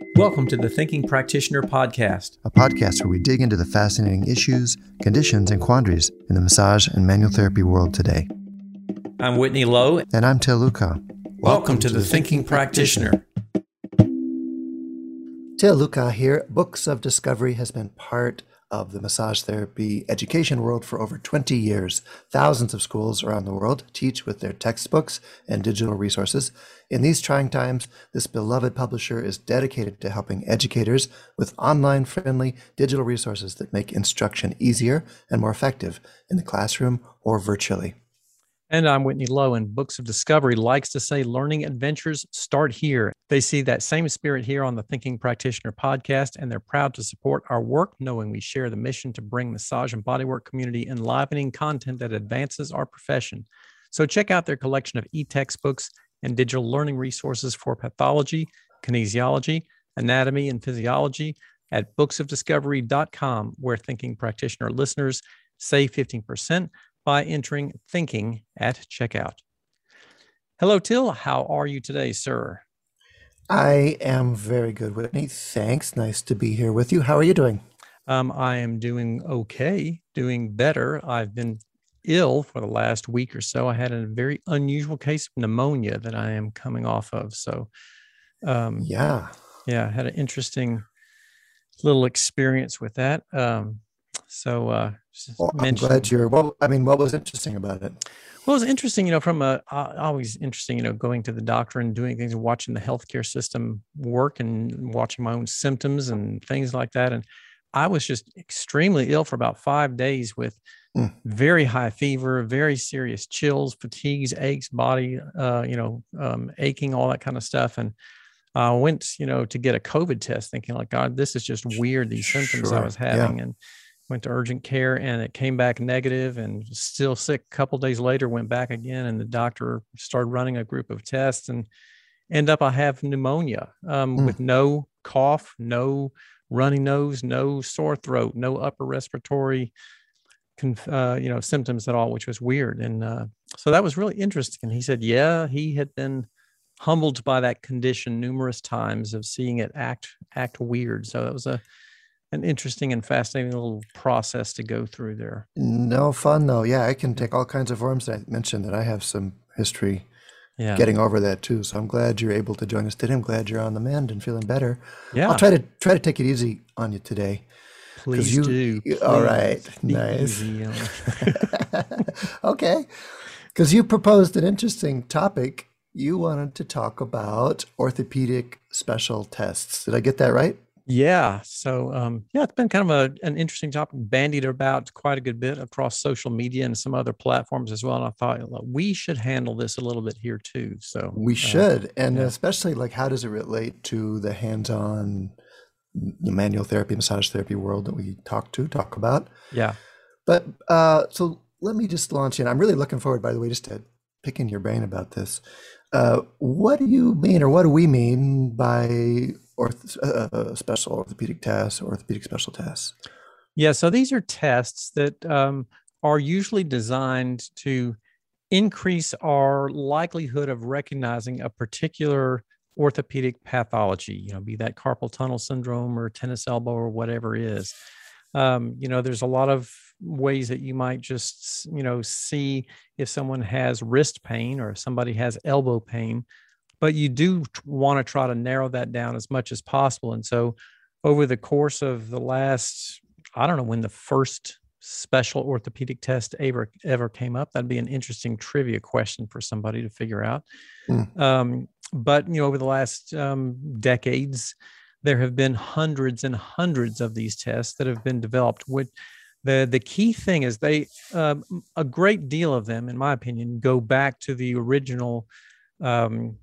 Welcome to the Thinking Practitioner Podcast, a podcast where we dig into the fascinating issues, conditions, and quandaries in the massage and manual therapy world today. I'm Whitney Lowe. And I'm Til Luchau. Welcome, Welcome to, to, the, the Thinking, Thinking Practitioner. Til Luchau here. Books of Discovery has been part of the massage therapy education world for over 20 years. Thousands of schools around the world teach with their textbooks and digital resources. In these trying times, this beloved publisher is dedicated to helping educators with online friendly digital resources that make instruction easier and more effective in the classroom or virtually. And I'm Whitney Lowe, and Books of Discovery likes to say learning adventures start here. They see that same spirit here on the Thinking Practitioner podcast, and they're proud to support our work, knowing we share the mission to bring massage and bodywork community enlivening content that advances our profession. So check out their collection of e-textbooks and digital learning resources for pathology, kinesiology, anatomy, and physiology at booksofdiscovery.com, where Thinking Practitioner listeners save 15% by entering thinking at checkout. Hello, Til. How are you today, sir? I am very good, Whitney. Thanks. Nice to be here with you. How are you doing? Um, I am doing okay, doing better. I've been ill for the last week or so. I had a very unusual case of pneumonia that I am coming off of. So, um, yeah, yeah, I had an interesting little experience with that. Um, so, uh, well, I'm glad you're. Well, I mean, what was interesting about it? Well, it was interesting, you know, from a uh, always interesting, you know, going to the doctor and doing things and watching the healthcare system work and watching my own symptoms and things like that. And I was just extremely ill for about five days with mm. very high fever, very serious chills, fatigues, aches, body, uh, you know, um, aching, all that kind of stuff. And I went, you know, to get a COVID test, thinking like, God, this is just weird. These symptoms sure. I was having, yeah. and went to urgent care and it came back negative and still sick a couple days later went back again and the doctor started running a group of tests and end up i have pneumonia um, mm. with no cough no runny nose no sore throat no upper respiratory uh, you know symptoms at all which was weird. And uh, so that was really interesting. And he said yeah he had been humbled by that condition numerous times of seeing it act act weird. So it was a an interesting and fascinating little process to go through there. No fun though. Yeah, I can take all kinds of forms. I mentioned that I have some history yeah. getting over that too. So I'm glad you're able to join us today. I'm glad you're on the mend and feeling better. Yeah. I'll try to try to take it easy on you today. Please you, do. Please all right. Nice. okay. Because you proposed an interesting topic. You wanted to talk about orthopedic special tests. Did I get that right? Yeah. So, um, yeah, it's been kind of a, an interesting topic, bandied about quite a good bit across social media and some other platforms as well. And I thought we should handle this a little bit here too. So we uh, should, uh, and yeah. especially like how does it relate to the hands-on manual therapy, massage therapy world that we talk to talk about? Yeah. But uh, so let me just launch in. I'm really looking forward, by the way, just to picking your brain about this. Uh, what do you mean, or what do we mean by orth- uh, uh, special orthopedic tests, orthopedic special tests? Yeah, so these are tests that um, are usually designed to increase our likelihood of recognizing a particular orthopedic pathology, you know, be that carpal tunnel syndrome or tennis elbow or whatever it is. Um, you know, there's a lot of ways that you might just, you know, see if someone has wrist pain or if somebody has elbow pain but you do want to try to narrow that down as much as possible. And so, over the course of the last, I don't know when the first special orthopedic test ever ever came up. That'd be an interesting trivia question for somebody to figure out. Mm. Um, but you know, over the last um, decades, there have been hundreds and hundreds of these tests that have been developed. With the the key thing is they um, a great deal of them, in my opinion, go back to the original um,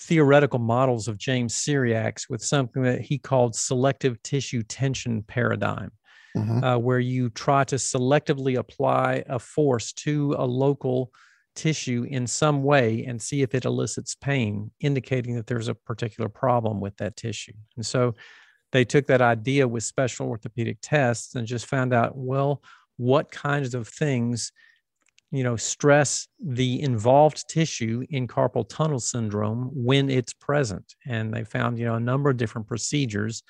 theoretical models of James Cyriax with something that he called selective tissue tension paradigm, mm-hmm. uh, where you try to selectively apply a force to a local tissue in some way and see if it elicits pain, indicating that there's a particular problem with that tissue. And so they took that idea with special orthopedic tests and just found out, well, what kinds of things you know, stress the involved tissue in carpal tunnel syndrome when it's present. And they found, you know, a number of different procedures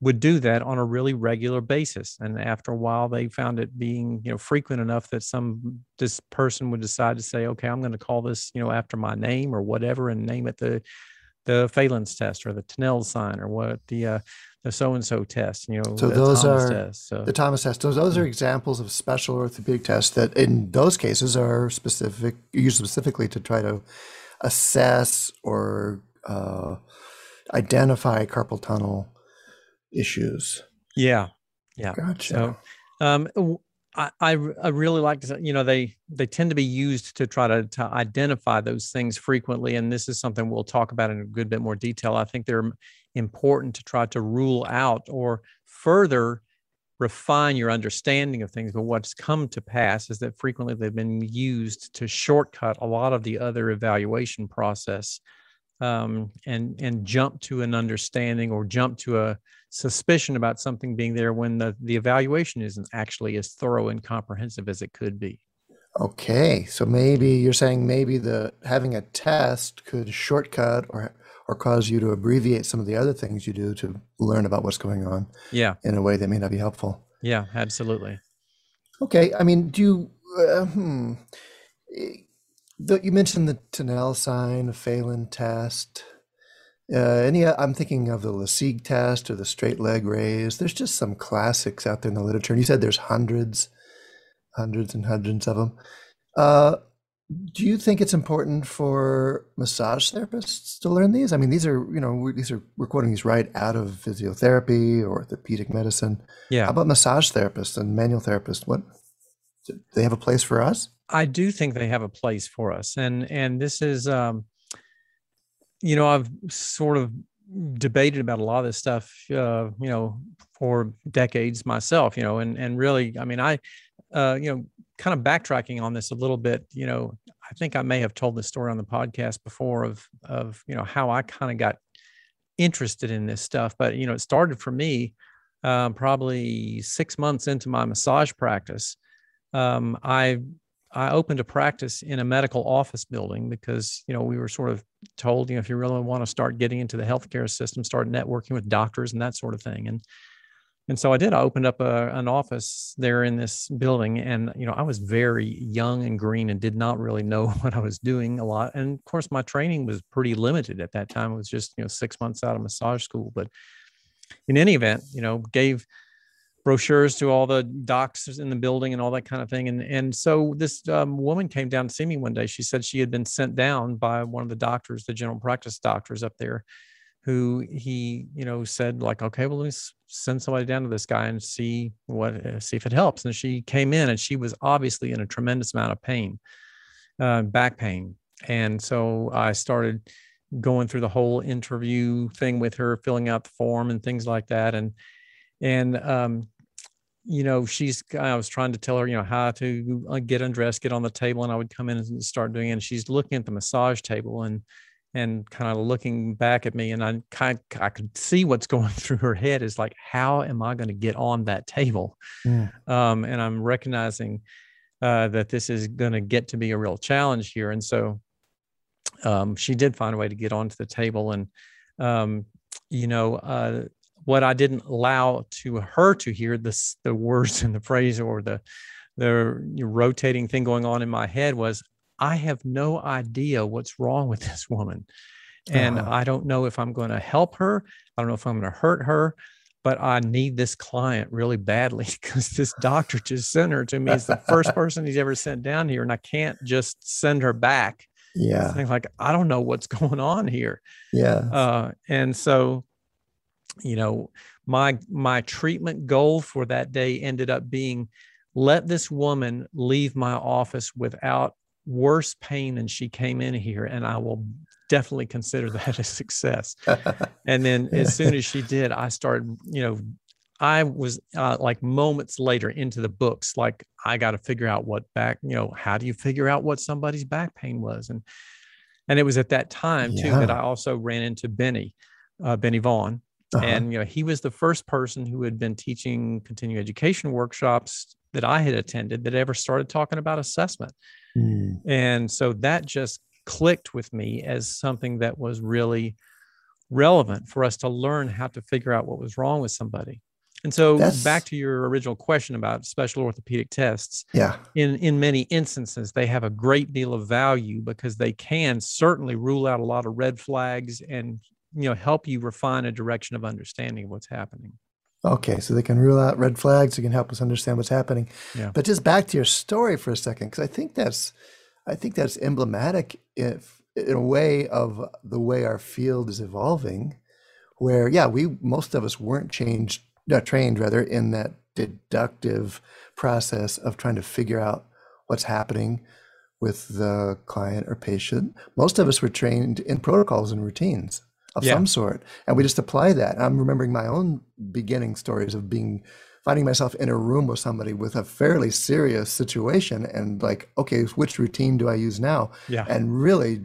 would do that on a really regular basis. And after a while, they found it being, you know, frequent enough that some this person would decide to say, okay, I'm going to call this, you know, after my name or whatever, and name it the the Phalen's test or the Tinel sign or what the uh, the so and so test. You know, so those Thomas are test, so. the Thomas test. Those those are examples of special orthopedic tests that, in those cases, are specific used specifically to try to assess or uh, identify carpal tunnel issues. Yeah, yeah. Gotcha. So, um, I, I really like to, you know, they they tend to be used to try to to identify those things frequently, and this is something we'll talk about in a good bit more detail. I think they're important to try to rule out or further refine your understanding of things. But what's come to pass is that frequently they've been used to shortcut a lot of the other evaluation process um, and and jump to an understanding or jump to a suspicion about something being there when the, the evaluation isn't actually as thorough and comprehensive as it could be. Okay, so maybe you're saying maybe the having a test could shortcut or or cause you to abbreviate some of the other things you do to learn about what's going on Yeah, in a way that may not be helpful. yeah, absolutely. Okay, I mean, do you? Uh, hmm. The- You mentioned the Tinel sign, the Phalen test. Uh, any? I'm thinking of the Lasègue test or the straight leg raise. There's just some classics out there in the literature, and you said there's hundreds, hundreds and hundreds of them. Uh, do you think it's important for massage therapists to learn these? I mean, these are you know these are we're quoting these right out of physiotherapy or orthopedic medicine. Yeah. How about massage therapists and manual therapists? What do they have a place for us? I do think they have a place for us, and and this is, um, you know, I've sort of debated about a lot of this stuff, uh, you know, for decades myself, you know, and and really, I mean, I, uh, you know, kind of backtracking on this a little bit, you know, I think I may have told this story on the podcast before of of you know how I kind of got interested in this stuff, but you know, it started for me um, probably six months into my massage practice. Um, I I opened a practice in a medical office building because you know we were sort of told you know if you really want to start getting into the healthcare system, start networking with doctors and that sort of thing. And and so I did. I opened up a, an office there in this building, and you know I was very young and green and did not really know what I was doing a lot. And of course, my training was pretty limited at that time. It was just you know six months out of massage school. But in any event, you know, gave brochures to all the docs in the building and all that kind of thing. And and so this um, woman came down to see me one day. She said she had been sent down by one of the doctors, the general practice doctors up there, who he you know said like, okay, well let's send somebody down to this guy and see what uh, see if it helps. And she came in and she was obviously in a tremendous amount of pain, uh, back pain. And so I started going through the whole interview thing with her, filling out the form and things like that. And and um, you know, she's, I was trying to tell her, you know, how to uh, get undressed, get on the table. And I would come in and start doing it. And she's looking at the massage table and, and kind of looking back at me. And I kind of, I could see what's going through her head is like, how am I going to get on that table? Mm. Um, and I'm recognizing uh, that this is going to get to be a real challenge here. And so um, she did find a way to get onto the table. And, um, you know, uh, what I didn't allow to her to hear this, the words and the phrase or the the rotating thing going on in my head was, I have no idea what's wrong with this woman, and Uh-huh. I don't know if I'm going to help her. I don't know if I'm going to hurt her, but I need this client really badly because this doctor just sent her to me. It's the first person he's ever sent down here, and I can't just send her back. Yeah, like, I don't know what's going on here yeah. uh, and so you know my my treatment goal for that day ended up being let this woman leave my office without worse pain than she came in here and i will definitely consider that a success. And then as soon as she did i started you know i was uh, like moments later into the books like i got to figure out what back you know how do you figure out what somebody's back pain was? And and it was at that time too that i also ran into benny uh, benny vaughn Uh-huh. and you know he was the first person who had been teaching continuing education workshops that i had attended that ever started talking about assessment Mm. And so that just clicked with me as something that was really relevant for us to learn how to figure out what was wrong with somebody. And so That's, back to your original question about special orthopedic tests. Yeah. In in many instances they have a great deal of value because they can certainly rule out a lot of red flags and you know help you refine a direction of understanding of what's happening. Okay, so they can rule out red flags, they can help us understand what's happening. Yeah. But just back to your story for a second cuz I think that's I think that's emblematic if in a way of the way our field is evolving where yeah we most of us weren't changed uh, trained rather in that deductive process of trying to figure out what's happening with the client or patient most of us were trained in protocols and routines of yeah. some sort and we just apply that i'm remembering my own beginning stories of being finding myself in a room with somebody with a fairly serious situation and like okay which routine do i use now yeah and really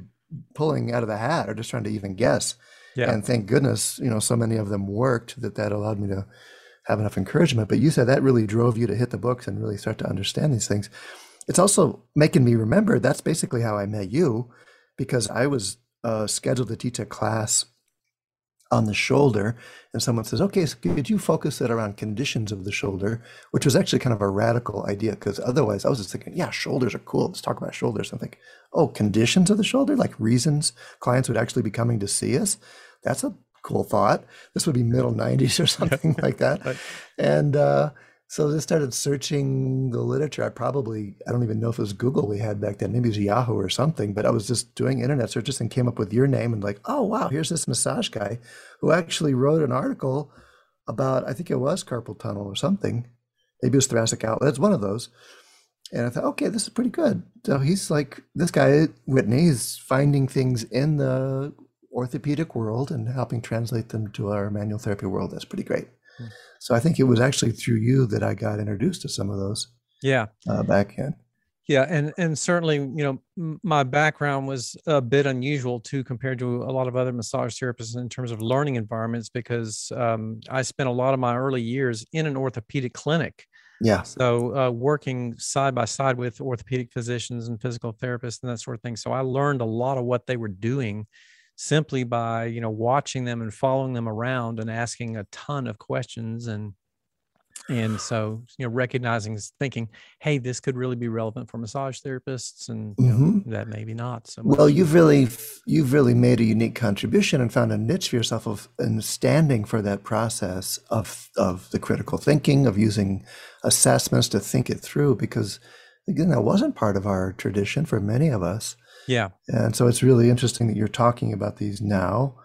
pulling out of the hat or just trying to even guess. Yeah. And thank goodness, you know, so many of them worked that that allowed me to have enough encouragement. But you said that really drove you to hit the books and really start to understand these things. It's also making me remember that's basically how I met you because I was uh, scheduled to teach a class on the shoulder and someone says okay so could you focus it around conditions of the shoulder? Which was actually kind of a radical idea because otherwise i was just thinking yeah shoulders are cool. Let's talk about shoulders. I think oh conditions of the shoulder? Like reasons clients would actually be coming to see us? That's a cool thought. This would be middle 90s or something like that. Right. and uh, so I just started searching the literature. I probably, I don't even know if it was Google we had back then. Maybe it was Yahoo or something, but I was just doing internet searches and came up with your name and like, oh, wow, here's this massage guy who actually wrote an article about, I think it was carpal tunnel or something. Maybe it was thoracic outlet. It's one of those. And I thought, okay, this is pretty good. So he's like, this guy, Whitney, is finding things in the orthopedic world and helping translate them to our manual therapy world. That's pretty great. So I think it was actually through you that I got introduced to some of those. Yeah. Uh, back in. Yeah, and and certainly, you know, my background was a bit unusual too compared to a lot of other massage therapists in terms of learning environments because um, I spent a lot of my early years in an orthopedic clinic. Yeah. So uh, working side by side with orthopedic physicians and physical therapists and that sort of thing. So I learned a lot of what they were doing simply by you know watching them and following them around and asking a ton of questions and and so you know recognizing thinking hey this could really be relevant for massage therapists and mm-hmm. know, that maybe not so much. well you've really you've really made a unique contribution and found a niche for yourself of and standing for that process of of the critical thinking of using assessments to think it through because again that wasn't part of our tradition for many of us yeah. And so it's really interesting that you're talking about these now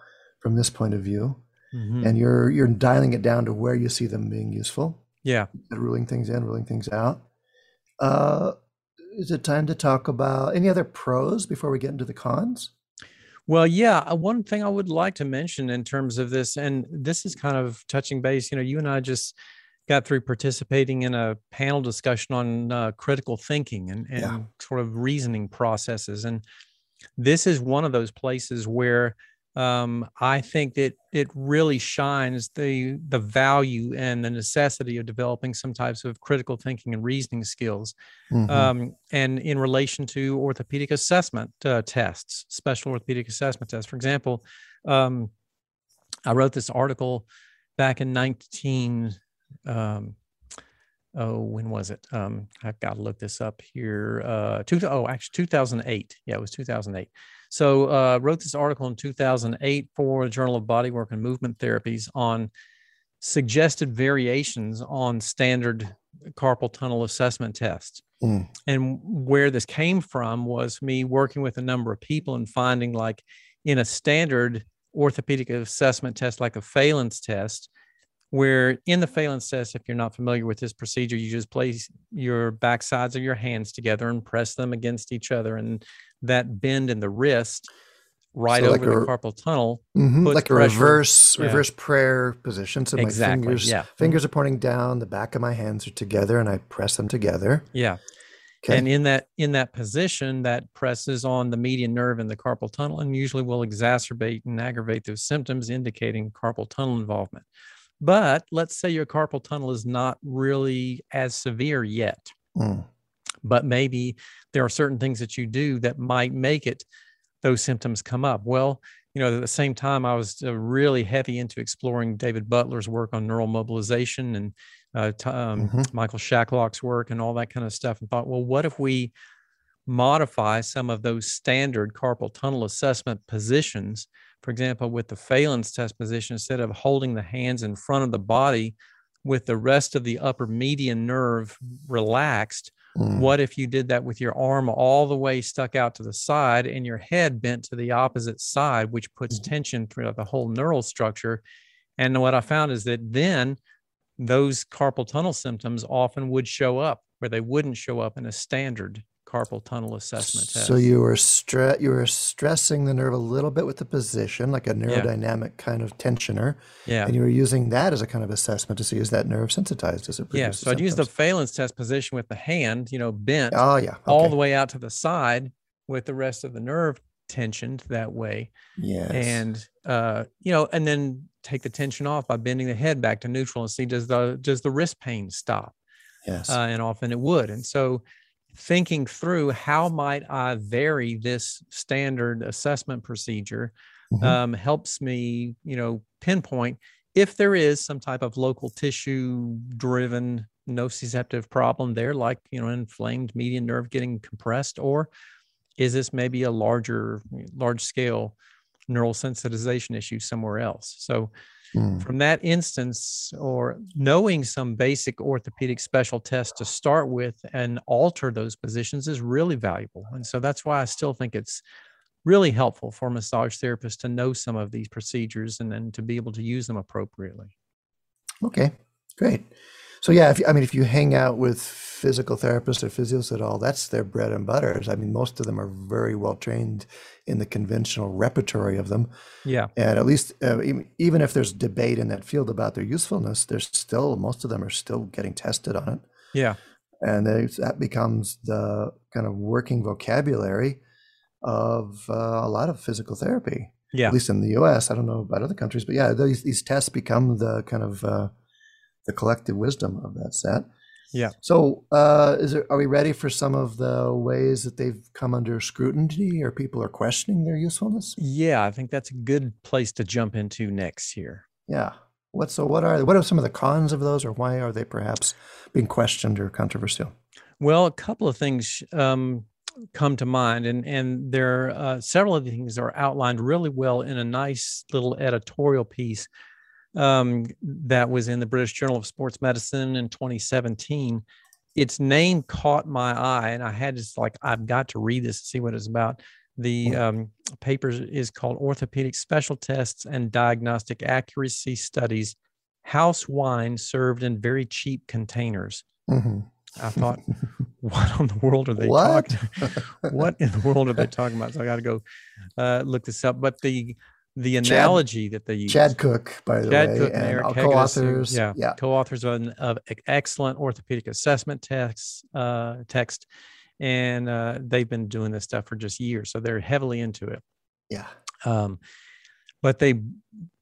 from this point of view. Mm-hmm. And you're you're dialing it down to where you see them being useful. Yeah. Ruling things in, ruling things out. Uh, is it time to talk about any other pros before we get into the cons? Well, yeah, uh, one thing I would like to mention in terms of this, and this is kind of touching base. You know, you and I just got through participating in a panel discussion on uh, critical thinking and, and yeah. sort of reasoning processes. And this is one of those places where um, I think that it really shines the the value and the necessity of developing some types of critical thinking and reasoning skills. Mm-hmm. Um, and in relation to orthopedic assessment uh, tests, special orthopedic assessment tests, for example, um, I wrote this article back in 19 um, oh, when was it? Um, I've got to look this up here. Uh, two, oh, actually 2008. Yeah, it was 2008. So uh, wrote this article in 2008 for the Journal of Bodywork and Movement Therapies on suggested variations on standard carpal tunnel assessment tests. Mm. And where this came from was me working with a number of people and finding like in a standard orthopedic assessment test, like a Phalen's test, where in the Phalen's test, if you're not familiar with this procedure, you just place your back sides of your hands together and press them against each other. And that bend in the wrist right so over like a, the carpal tunnel. Mm-hmm, like a reverse yeah. reverse prayer position. So exactly. my fingers yeah. fingers are pointing down, the back of my hands are together, and I press them together. Yeah. Okay. And in that in that position, that presses on the median nerve in the carpal tunnel and usually will exacerbate and aggravate those symptoms, indicating carpal tunnel involvement. But let's say your carpal tunnel is not really as severe yet. Mm. but maybe there are certain things that you do that might make it those symptoms come up. Well, you know, at the same time, I was uh, really heavy into exploring David Butler's work on neural mobilization and uh, t- um, mm-hmm. Michael Shacklock's work and all that kind of stuff, and thought, well, what if we modify some of those standard carpal tunnel assessment positions? For example, with the Phalen's test position, instead of holding the hands in front of the body with the rest of the upper median nerve relaxed, Mm. What if you did that with your arm all the way stuck out to the side and your head bent to the opposite side, which puts mm. tension throughout the whole neural structure? And what I found is that then those carpal tunnel symptoms often would show up where they wouldn't show up in a standard carpal tunnel assessment test. So you were stre- you were stressing the nerve a little bit with the position, like a neurodynamic yeah. kind of tensioner. Yeah. And you were using that as a kind of assessment to see is that nerve sensitized? Does it Yeah. So I'd use the Phalen's test position with the hand, you know, bent oh, yeah. Okay. all the way out to the side with the rest of the nerve tensioned that way. Yes. And uh, you know, and then take the tension off by bending the head back to neutral and see does the does the wrist pain stop? Yes. Uh, and often it would. And so thinking through how might I vary this standard assessment procedure mm-hmm. um, helps me, you know, pinpoint if there is some type of local tissue driven nociceptive problem there, like, you know, inflamed median nerve getting compressed, or is this maybe a larger, large scale neural sensitization issue somewhere else? So, Mm. From that instance, or knowing some basic orthopedic special tests to start with and alter those positions is really valuable. And so that's why I still think it's really helpful for massage therapists to know some of these procedures and then to be able to use them appropriately. Okay, great. So yeah, if, I mean, if you hang out with physical therapists or physios at all, that's their bread and butter. I mean, most of them are very well trained in the conventional repertory of them. Yeah. And at least, uh, even if there's debate in that field about their usefulness, there's still, most of them are still getting tested on it. Yeah. And they, that becomes the kind of working vocabulary of uh, a lot of physical therapy. Yeah. At least in the US. I don't know about other countries, but yeah, these, these tests become the kind of, uh, the collective wisdom of that set. Yeah. So, uh, is there, are we ready for some of the ways that they've come under scrutiny or people are questioning their usefulness? Yeah, I think that's a good place to jump into next here. Yeah. What so what are what are some of the cons of those or why are they perhaps being questioned or controversial? Well, a couple of things um, come to mind, and and there uh, several of the things are outlined really well in a nice little editorial piece um, that was in the British Journal of Sports Medicine in 2017. Its name caught my eye, and I had to like, I've got to read this to see what it's about. The um, paper is called Orthopedic Special Tests and Diagnostic Accuracy Studies House Wine Served in Very Cheap Containers. Mm-hmm. I thought, what in the world are they what? talking? what in the world are they talking about? So I got to go uh, look this up. But the the analogy Chad, that they use. Chad Cook, by the Chad way, Cook and, and Eric co-authors. Yeah, yeah, co-authors of an of excellent orthopedic assessment text, uh, text, and uh, they've been doing this stuff for just years, so they're heavily into it. Yeah. Um, but they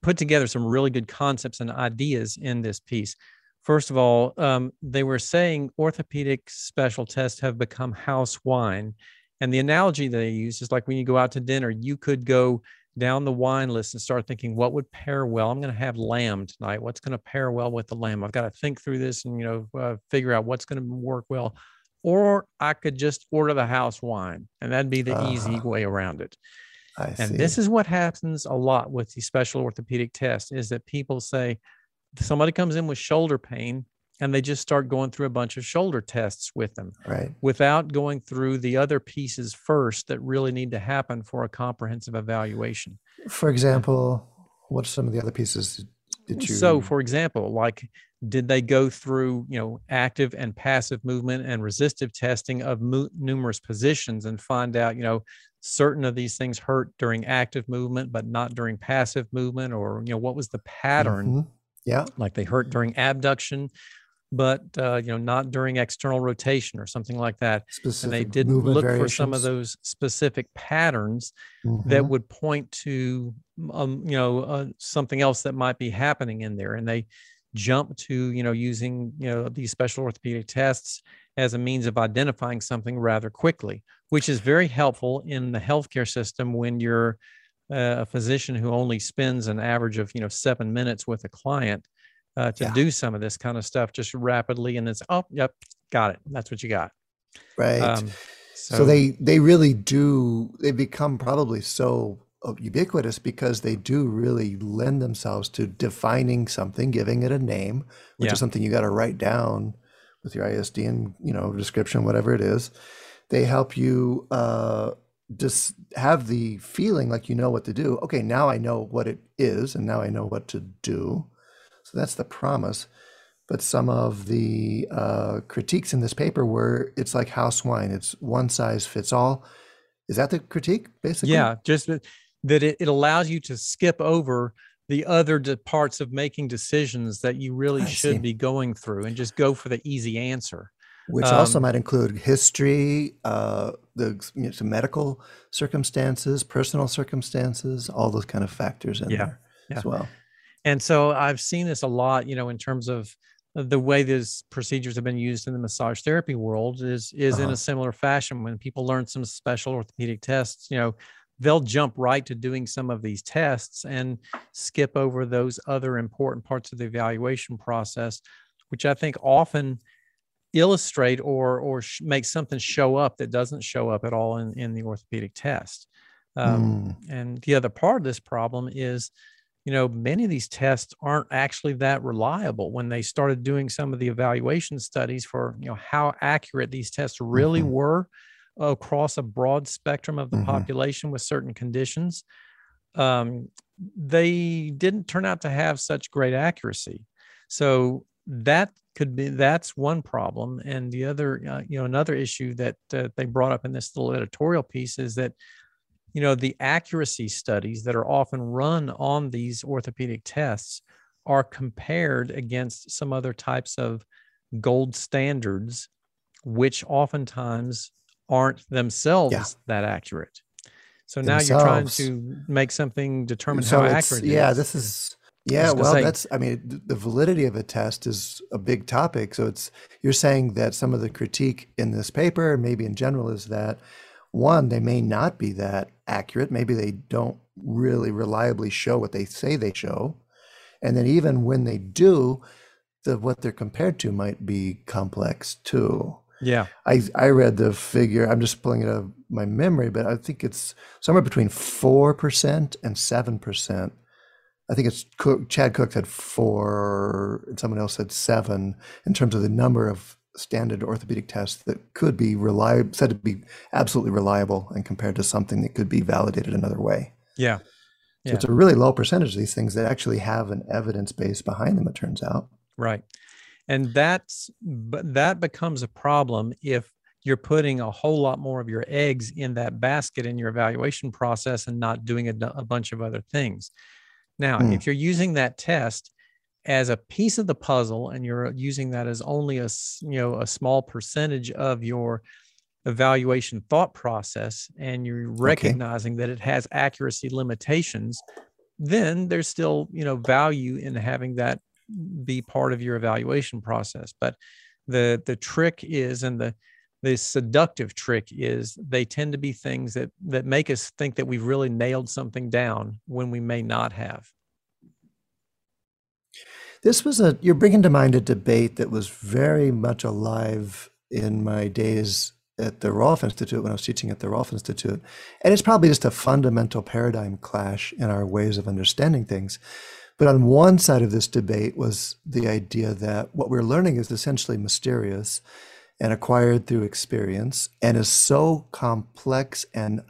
put together some really good concepts and ideas in this piece. First of all, um, they were saying orthopedic special tests have become house wine. And the analogy they use is like when you go out to dinner, you could go down the wine list and start thinking what would pair well? I'm going to have lamb tonight. What's going to pair well with the lamb? I've got to think through this and you know uh, figure out what's going to work well. Or i could just order the house wine and that'd be the uh, easy uh-huh. way around it. I and see. this is what happens a lot with the special orthopedic test is that people say somebody comes in with shoulder pain and they just start going through a bunch of shoulder tests with them right. without going through the other pieces first that really need to happen for a comprehensive evaluation. For example what are some of the other pieces did you so for example like did they go through you know active and passive movement and resistive testing of mo- numerous positions and find out you know certain of these things hurt during active movement but not during passive movement? Or you know what was the pattern mm-hmm. yeah. like they hurt during abduction but uh, you know not during external rotation or something like that specific and they didn't look variations. for some of those specific patterns mm-hmm. that would point to um, you know uh, something else that might be happening in there and they jump to you know using you know these special orthopedic tests as a means of identifying something rather quickly, which is very helpful in the healthcare system when you're uh, a physician who only spends an average of you know seven minutes with a client uh, to Yeah. do some of this kind of stuff just rapidly, and it's oh yep, got it. That's what you got. Right. Um, so, they they really do they become probably so uh, ubiquitous because they do really lend themselves to defining something, giving it a name, which Yeah. is something you got to write down with your ISD and you know description, whatever it is. They help you uh, just have the feeling like you know what to do. Okay, now I know what it is, and now I know what to do. That's the promise. But some of the uh, critiques in this paper were it's like house wine, it's one size fits all. Is that the critique, basically? yeah, just that it, it allows you to skip over the other parts of making decisions that you really I should see. be going through and just go for the easy answer. Which also Um, might include history, uh, the you know, some medical circumstances, personal circumstances, all those kind of factors in Yeah, there yeah. as well. And so I've seen this a lot, you know, in terms of the way these procedures have been used in the massage therapy world is is in Uh-huh. a similar fashion. When people learn some special orthopedic tests, you know, they'll jump right to doing some of these tests and skip over those other important parts of the evaluation process, which I think often illustrate or or sh- make something show up that doesn't show up at all in, in the orthopedic test. Um, Mm, and the other part of this problem is, you know, many of these tests aren't actually that reliable. When they started doing some of the evaluation studies for, you know, how accurate these tests really Mhm. were across a broad spectrum of the Mhm. population with certain conditions, um, they didn't turn out to have such great accuracy. So that could be that's one problem, and the other, uh, you know, another issue that uh, they brought up in this little editorial piece is that you know the accuracy studies that are often run on these orthopedic tests are compared against some other types of gold standards which oftentimes aren't themselves that accurate so now you're trying to make something determine so how accurate yeah, is. this is yeah. Well, say- that's I mean the validity of a test is a big topic. So it's you're saying that some of the critique in this paper, and maybe in general, is that one they may not be that accurate. Maybe they don't really reliably show what they say they show, and then even when they do, the what they're compared to might be complex too. yeah I I read the figure. I'm just pulling it out of my memory, but I think it's somewhere between four percent and seven percent. I think it's Cook, Chad Cook said four, and someone else said seven in terms of the number of standard orthopedic tests that could be reliable, said to be absolutely reliable, and compared to something that could be validated another way. yeah So it's a really low percentage of these things that actually have an evidence base behind them. It turns out. Right. And that's but that becomes a problem if you're putting a whole lot more of your eggs in that basket in your evaluation process and not doing a bunch of other things. Now, Hmm. if you're using that test as a piece of the puzzle and you're using that as only a you know a small percentage of your evaluation thought process and you're recognizing that it has accuracy limitations then there's still you know value in having that be part of your evaluation process. But the the trick is and the the seductive trick is they tend to be things that that make us think that we've really nailed something down when we may not have This was a, you're bringing to mind a debate that was very much alive in my days at the Rolf Institute when I was teaching at the Rolf Institute. And it's probably just a fundamental paradigm clash in our ways of understanding things. But on one side of this debate was the idea that what we're learning is essentially mysterious and acquired through experience and is so complex and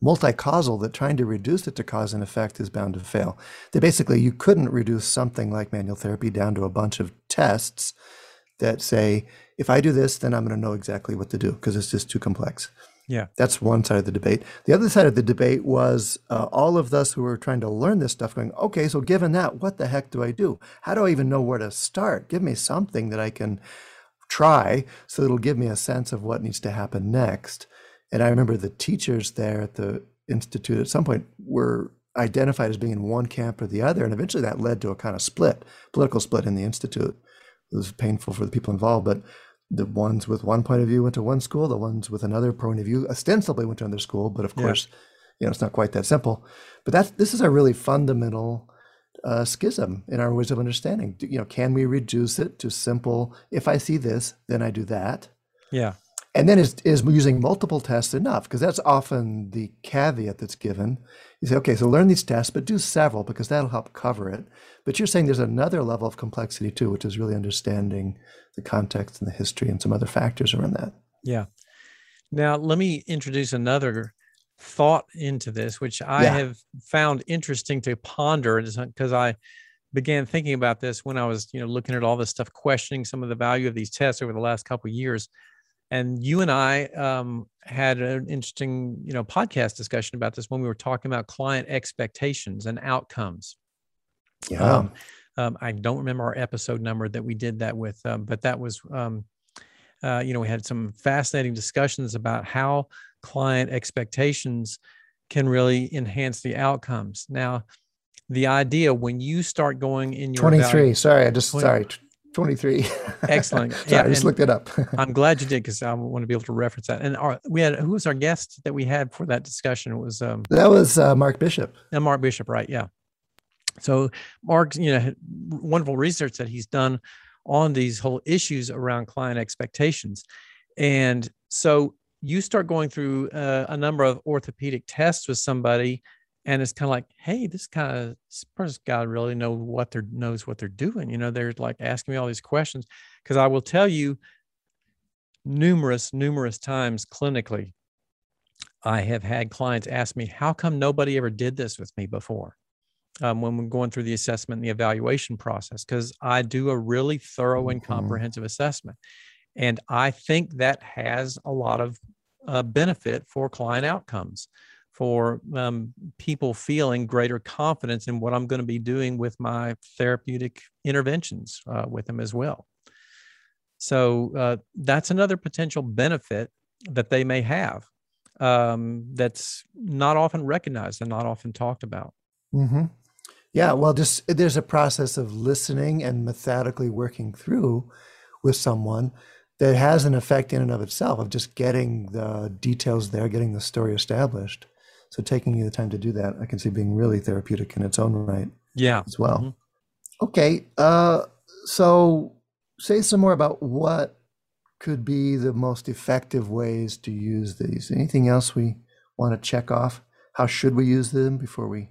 multi-causal that trying to reduce it to cause and effect is bound to fail. That basically you couldn't reduce something like manual therapy down to a bunch of tests that say, if I do this, then I'm going to know exactly what to do because it's just too complex. Yeah. That's one side of the debate. The other side of the debate was uh, all of us who were trying to learn this stuff going, okay, so given that, what the heck do I do? How do I even know where to start? Give me something that I can try so it'll give me a sense of what needs to happen next. And I remember the teachers there at the institute at some point were identified as being in one camp or the other. And eventually that led to a kind of split, political split in the institute. It was painful for the people involved, but the ones with one point of view went to one school, the ones with another point of view ostensibly went to another school, but of Yeah. course, you know, it's not quite that simple. But that's this is a really fundamental uh, schism in our ways of understanding. Do- You know, can we reduce it to simple? If I see this, then I do that. Yeah. And then is, is using multiple tests enough? Because that's often the caveat that's given. You say, okay, so learn these tests, but do several because that'll help cover it. But you're saying there's another level of complexity too, which is really understanding the context and the history and some other factors around that. Yeah. Now, let me introduce another thought into this, which I Yeah. have found interesting to ponder because uh, I began thinking about this when I was, you know, looking at all this stuff, questioning some of the value of these tests over the last couple of years. And you and I um, had an interesting, you know, podcast discussion about this when we were talking about client expectations and outcomes. Yeah. Um, um, I don't remember our episode number that we did that with, um, but that was, um, uh, you know, we had some fascinating discussions about how client expectations can really enhance the outcomes. Now, the idea when you start going in your 23. evalu- Sorry, I just, Twenty- sorry, t- 23. Excellent. sorry, Yeah, I just looked it up. I'm glad you did because I want to be able to reference that. And our, we had who was our guest that we had for that discussion? It was um, that was uh, Mark Bishop. and Mark Bishop, right? Yeah. So Mark's, you know, wonderful research that he's done on these whole issues around client expectations, and so you start going through uh, a number of orthopedic tests with somebody, and it's kind of like, hey, this kind of this person's got to really know what they're knows what they're doing. You know, they're like asking me all these questions because I will tell you, numerous numerous times clinically, I have had clients ask me, how come nobody ever did this with me before? um, when we're going through the assessment and the evaluation process because I do a really thorough and Mhm. comprehensive assessment. And I think that has a lot of uh, benefit for client outcomes, for um, people feeling greater confidence in what I'm going to be doing with my therapeutic interventions uh, with them as well. So uh, that's another potential benefit that they may have um, that's not often recognized and not often talked about. hmm Yeah, well, just there's a process of listening and methodically working through with someone that has an effect in and of itself of just getting the details there, getting the story established. So taking you the time to do that, I can see being really therapeutic in its own right Yeah. as well. Mhm. Okay, uh, so say some more about what could be the most effective ways to use these. Anything else we want to check off? How should we use them before we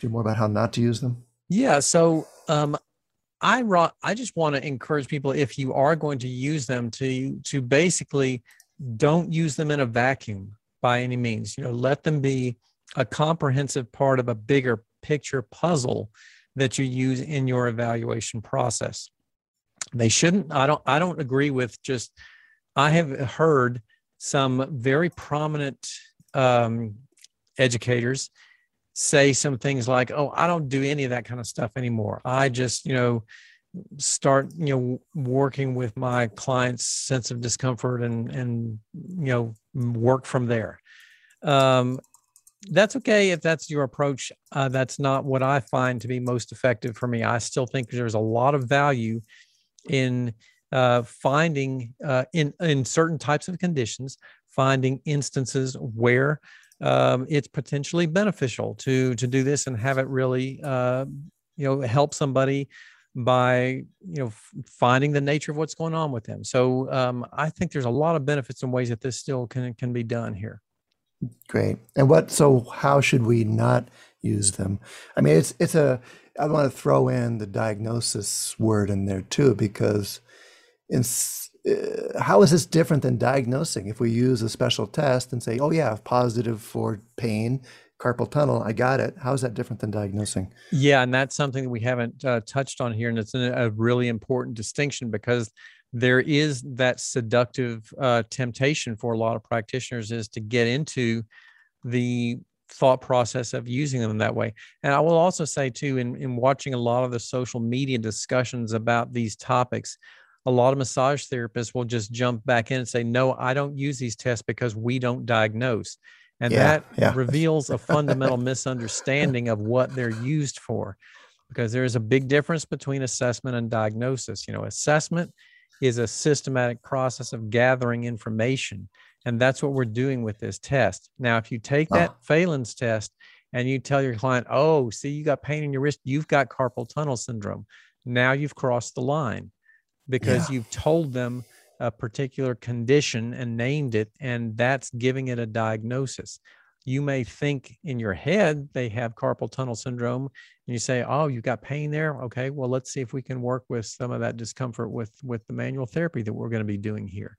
do more about how not to use them? Yeah. So um, I ro- I just want to encourage people if you are going to use them to to basically don't use them in a vacuum by any means. You know, let them be a comprehensive part of a bigger picture puzzle that you use in your evaluation process. They shouldn't. I don't. I don't agree with just. I have heard some very prominent um, educators say some things like, "Oh, I don't do any of that kind of stuff anymore. I just, you know, start, you know, working with my client's sense of discomfort and and you know, work from there." Um, that's okay if that's your approach. Uh, that's not what I find to be most effective for me. I still think there's a lot of value in uh, finding uh, in in certain types of conditions, finding instances where um, it's potentially beneficial to to do this and have it really uh, you know help somebody by you know finding the nature of what's going on with them. So um, I think there's a lot of benefits and ways that this still can can be done here. Great. And what, so how should we not use them? I mean, it's, it's a, I want to throw in the diagnosis word in there too, because in, uh, how is this different than diagnosing? If we use a special test and say, oh yeah, positive for pain, carpal tunnel, I got it. How is that different than diagnosing? Yeah, and that's something that we haven't uh, touched on here, and it's a, a really important distinction because there is that seductive uh, temptation for a lot of practitioners is to get into the thought process of using them that way. And I will also say too, in in watching a lot of the social media discussions about these topics, a lot of massage therapists will just jump back in and say, "No, I don't use these tests because we don't diagnose." And Yeah, that yeah. reveals a fundamental misunderstanding of what they're used for because there is a big difference between assessment and diagnosis. You know, assessment is a systematic process of gathering information. And that's what we're doing with this test. Now, if you take that Ah. Phalen's test and you tell your client, oh, see, you got pain in your wrist, you've got carpal tunnel syndrome. Now you've crossed the line because Yeah. you've told them a particular condition and named it, and that's giving it a diagnosis. You may think in your head they have carpal tunnel syndrome, and you say, "Oh, you've got pain there. Okay, well, let's see if we can work with some of that discomfort with with the manual therapy that we're going to be doing here."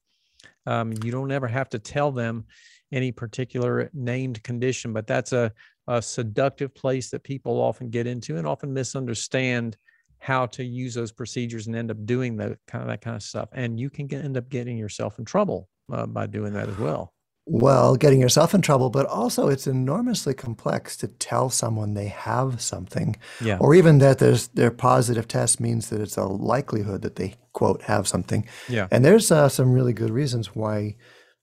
Um, you don't ever have to tell them any particular named condition, but that's a, a seductive place that people often get into and often misunderstand how to use those procedures and end up doing that kind of that kind of stuff. And you can get, end up getting yourself in trouble uh, by doing that as well. Well, getting yourself in trouble, but also it's enormously complex to tell someone they have something, Yeah. or even that there's their positive test means that it's a likelihood that they quote have something. Yeah. And there's uh, some really good reasons why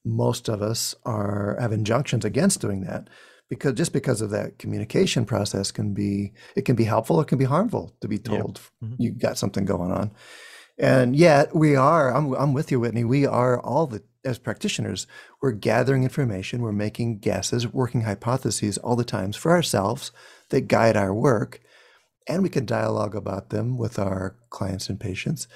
most of us are have injunctions against doing that, because just because of that communication process can be it can be helpful it can be harmful to be Yeah. told Mhm. you got something going on. And yet we are, I'm, I'm with you, Whitney. We are all the, as practitioners, we're gathering information, we're making guesses, working hypotheses all the times for ourselves that guide our work. And we can dialogue about them with our clients and patients.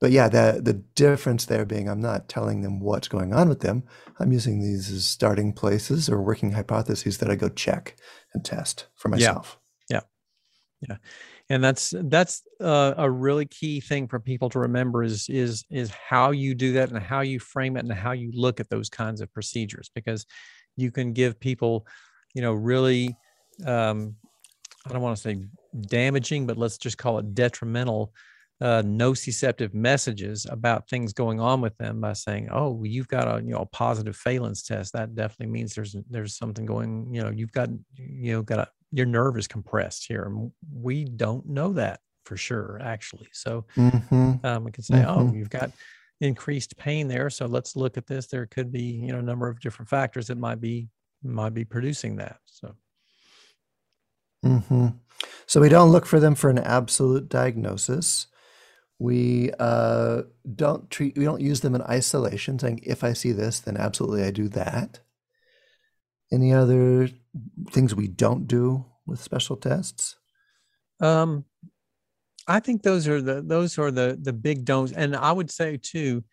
But yeah, the, the difference there being I'm not telling them what's going on with them. I'm using these as starting places or working hypotheses that I go check and test for myself. Yeah. yeah, and that's that's uh, a really key thing for people to remember is is is how you do that and how you frame it and how you look at those kinds of procedures because you can give people you know really um, i don't want to say damaging but let's just call it detrimental uh, nociceptive messages about things going on with them by saying, "Oh, you've got a you know a positive Phalen's test. That definitely means there's there's something going. You know, you've got you know got a your nerve is compressed here, and we don't know that for sure actually. So hmm um, we can say, "Oh, Mhm. you've got increased pain there. So let's look at this. There could be you know a number of different factors that might be might be producing that." So hmm So we don't look for them for an absolute diagnosis. We uh, don't treat. We don't use them in isolation, saying if I see this, then absolutely I do that. Any other things we don't do with special tests? Um, I think those are the those are the the big don'ts, and I would say too,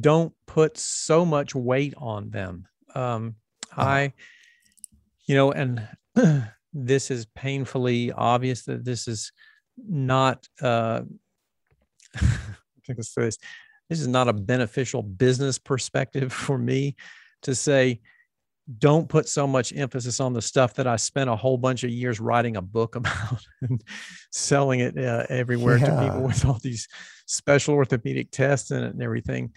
don't put so much weight on them. Um, I, you know, and this is painfully obvious that this is not. Uh, I think it's this. This is not a beneficial business perspective for me to say don't put so much emphasis on the stuff that I spent a whole bunch of years writing a book about and selling it uh, everywhere to people with all these special orthopedic tests in it and everything.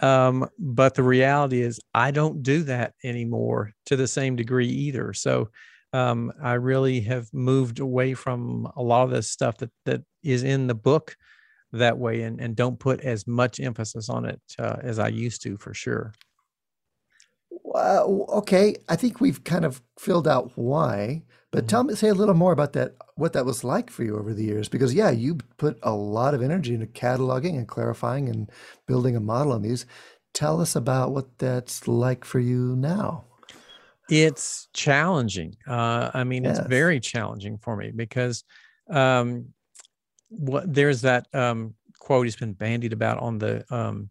Um, but the reality is, I don't do that anymore to the same degree either. So um, I really have moved away from a lot of this stuff that that is in the book that way, and and don't put as much emphasis on it uh, as I used to for sure. Well, okay, I think we've kind of filled out why, but Mhm. tell me, say a little more about that, what that was like for you over the years, because yeah, you put a lot of energy into cataloging and clarifying and building a model on these. Tell us about what that's like for you now. It's challenging. Uh, I mean, it's very challenging for me because um, what there's that um, quote has been bandied about on the um,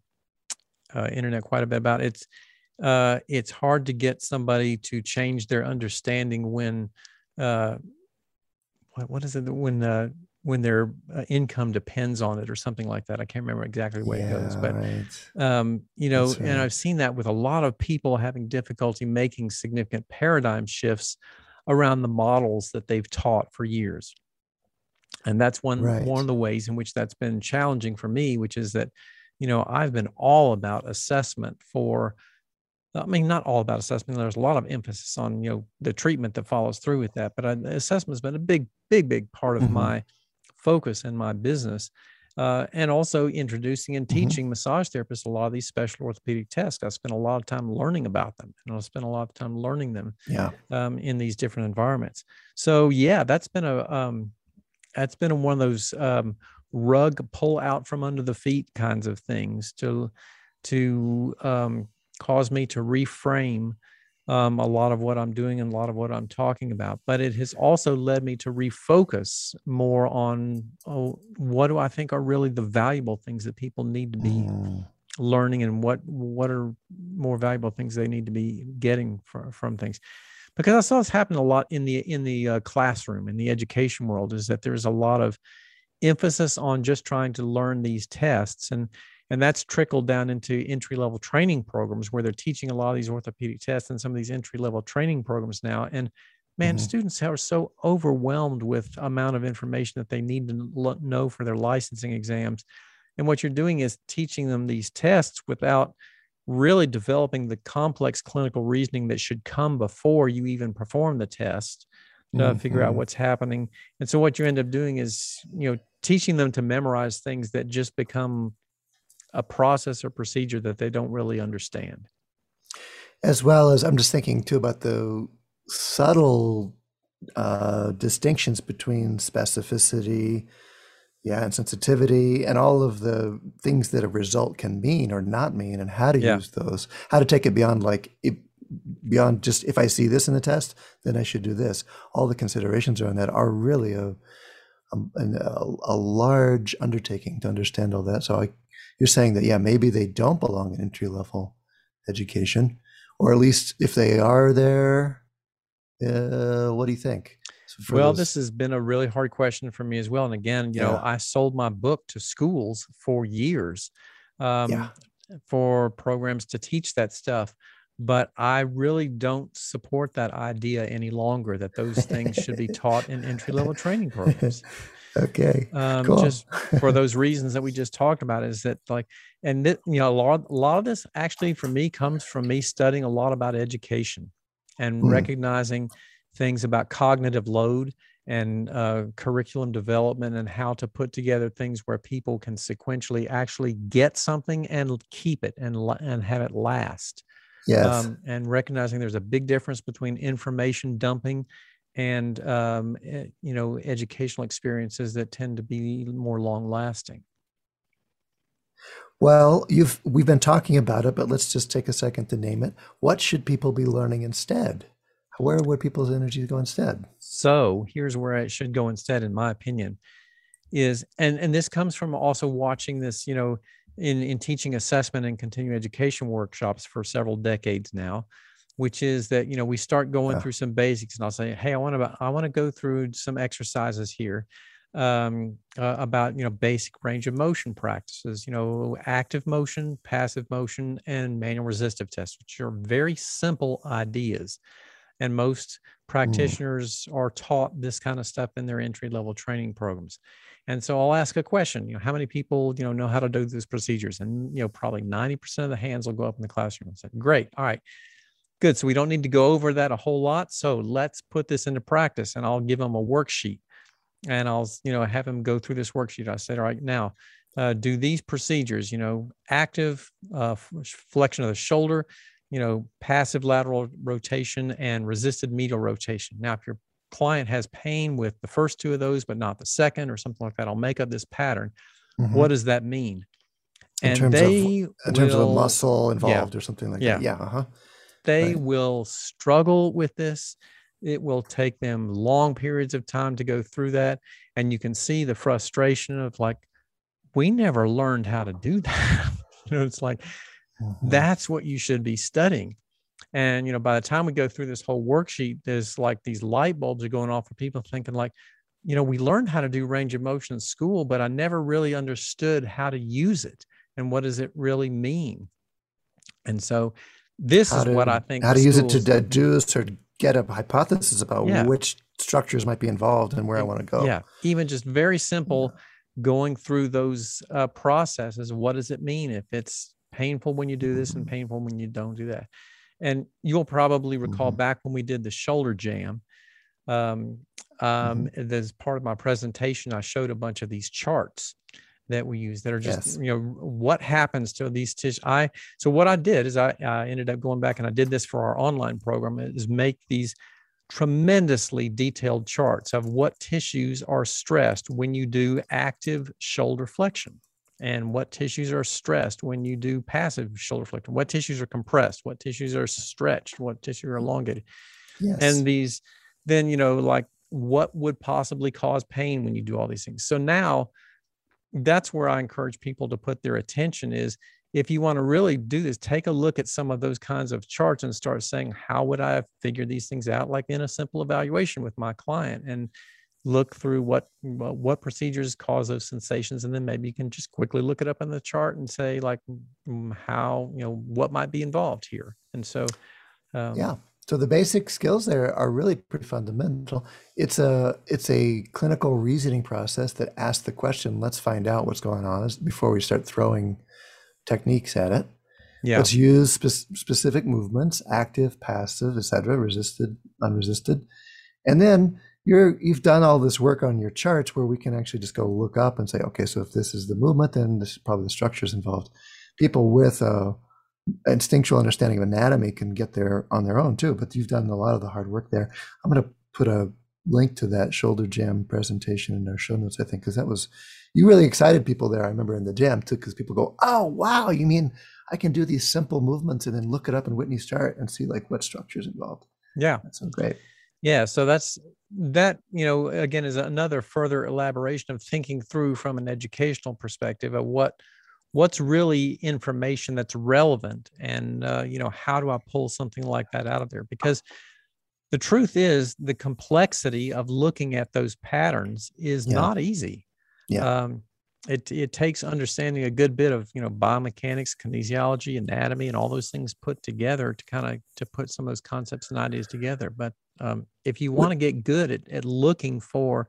uh, internet quite a bit about it's uh, it's hard to get somebody to change their understanding when uh, what, what is it when uh, when their uh, income depends on it or something like that. I can't remember exactly the way it goes, but right. um, you know, That's and. I've seen that with a lot of people having difficulty making significant paradigm shifts around the models that they've taught for years. And that's one one of the ways in which that's been challenging for me, which is that, you know, I've been all about assessment for I mean, not all about assessment. There's a lot of emphasis on, you know, the treatment that follows through with that. But assessment's been a big, big, big part of Mhm. my focus in my business. Uh, and also introducing and Mhm. teaching massage therapists a lot of these special orthopedic tests. I spent a lot of time learning about them, and I spent a lot of time learning them Yeah. um, in these different environments. So yeah, that's been a um, that's been one of those um, rug pull out from under the feet kinds of things to to um, cause me to reframe um, a lot of what I'm doing and a lot of what I'm talking about. But it has also led me to refocus more on oh, what do I think are really the valuable things that people need to be mm. learning and what what are more valuable things they need to be getting from, from things. Because I saw this happen a lot in the in the uh, classroom in the education world is that there's a lot of emphasis on just trying to learn these tests and and that's trickled down into entry level training programs where they're teaching a lot of these orthopedic tests and some of these entry level training programs now and man mm-hmm. students are so overwhelmed with amount of information that they need to know for their licensing exams and what you're doing is teaching them these tests without really developing the complex clinical reasoning that should come before you even perform the test to mm-hmm. figure out mm-hmm. what's happening and so what you end up doing is you know teaching them to memorize things that just become a process or procedure that they don't really understand. As well as, I'm just thinking too about the subtle uh, distinctions between specificity, yeah, and sensitivity, and all of the things that a result can mean or not mean, and how to yeah. use those, how to take it beyond like it, beyond just if I see this in the test, then I should do this. All the considerations around that are really a a, a, large undertaking to understand all that. So I you're saying that yeah maybe they don't belong in entry level education or at least if they are there uh, what do you think well those... this has been a really hard question for me as well and again you yeah. know i sold my book to schools for years um, yeah. for programs to teach that stuff but i really don't support that idea any longer that those things should be taught in entry level training programs Okay. Um, cool. Just for those reasons that we just talked about is that like, and th- you know, a lot, a lot of this actually for me comes from me studying a lot about education and mm. recognizing things about cognitive load and uh, curriculum development and how to put together things where people can sequentially actually get something and keep it and and have it last. Yes. Um, and recognizing there's a big difference between information dumping and um, you know educational experiences that tend to be more long lasting well you've we've been talking about it but let's just take a second to name it what should people be learning instead where would people's energy go instead so here's where it should go instead in my opinion is and and this comes from also watching this you know in in teaching assessment and continuing education workshops for several decades now which is that you know we start going yeah. through some basics and i'll say hey i want to i want to go through some exercises here um, uh, about you know basic range of motion practices you know active motion passive motion and manual resistive tests which are very simple ideas and most mm. practitioners mm. are taught this kind of stuff in their entry level training programs and so i'll ask a question you know how many people you know know how to do these procedures and you know probably 90% of the hands will go up in the classroom and say great all right Good. So we don't need to go over that a whole lot. So let's put this into practice and I'll give them a worksheet and I'll, you know, have them go through this worksheet. I said, all right, now uh, do these procedures, you know, active uh, flexion of the shoulder, you know, passive lateral rotation and resisted medial rotation. Now, if your client has pain with the first two of those, but not the second or something like that, I'll make up this pattern. Mm-hmm. What does that mean? In and terms they of, in terms of of muscle involved yeah, or something like yeah. that. Yeah. Uh-huh. They right. will struggle with this. It will take them long periods of time to go through that. And you can see the frustration of like, we never learned how to do that. you know, it's like, mm-hmm. that's what you should be studying. And, you know, by the time we go through this whole worksheet, there's like these light bulbs are going off for people thinking, like, you know, we learned how to do range of motion in school, but I never really understood how to use it and what does it really mean. And so this how is to, what I think. How to use it to deduce or get a hypothesis about yeah. which structures might be involved and where I want to go. Yeah, even just very simple going through those uh, processes. What does it mean if it's painful when you do this and mm-hmm. painful when you don't do that? And you'll probably recall mm-hmm. back when we did the shoulder jam. Um, um, mm-hmm. As part of my presentation, I showed a bunch of these charts that we use that are just yes. you know what happens to these tissues i so what i did is I, I ended up going back and i did this for our online program is make these tremendously detailed charts of what tissues are stressed when you do active shoulder flexion and what tissues are stressed when you do passive shoulder flexion? What tissues are compressed? What tissues are stretched? What tissues are mm-hmm. elongated? Yes. and these then you know like what would possibly cause pain when you do all these things? So now that's where i encourage people to put their attention is if you want to really do this, take a look at some of those kinds of charts and start saying, how would I figure these things out, like in a simple evaluation with my client, and look through what what procedures cause those sensations, and then maybe you can just quickly look it up in the chart and say, like, mm, how you know what might be involved here. And so, um, yeah. So the basic skills there are really pretty fundamental. It's a it's a clinical reasoning process that asks the question, let's find out what's going on before we start throwing techniques at it. Yeah. Let's use spe- specific movements, active, passive, etc., resisted, unresisted. And then you're you've done all this work on your charts where we can actually just go look up and say, okay, so if this is the movement, then this is probably the structures involved. People with a instinctual understanding of anatomy can get there on their own too, but you've done a lot of the hard work there. I'm going to put a link to that shoulder jam presentation in our show notes, I think, because that was you really excited people there. I remember in the jam too, because people go, "Oh wow, you mean I can do these simple movements and then look it up in Whitney's chart and see like what structures involved." Yeah, that's so great. Yeah, so that's that. You know, again, is another further elaboration of thinking through from an educational perspective of what what's really information that's relevant and uh, you know how do i pull something like that out of there because the truth is the complexity of looking at those patterns is yeah. not easy yeah. Um, it, it takes understanding a good bit of you know biomechanics kinesiology anatomy and all those things put together to kind of to put some of those concepts and ideas together but um, if you want to get good at, at looking for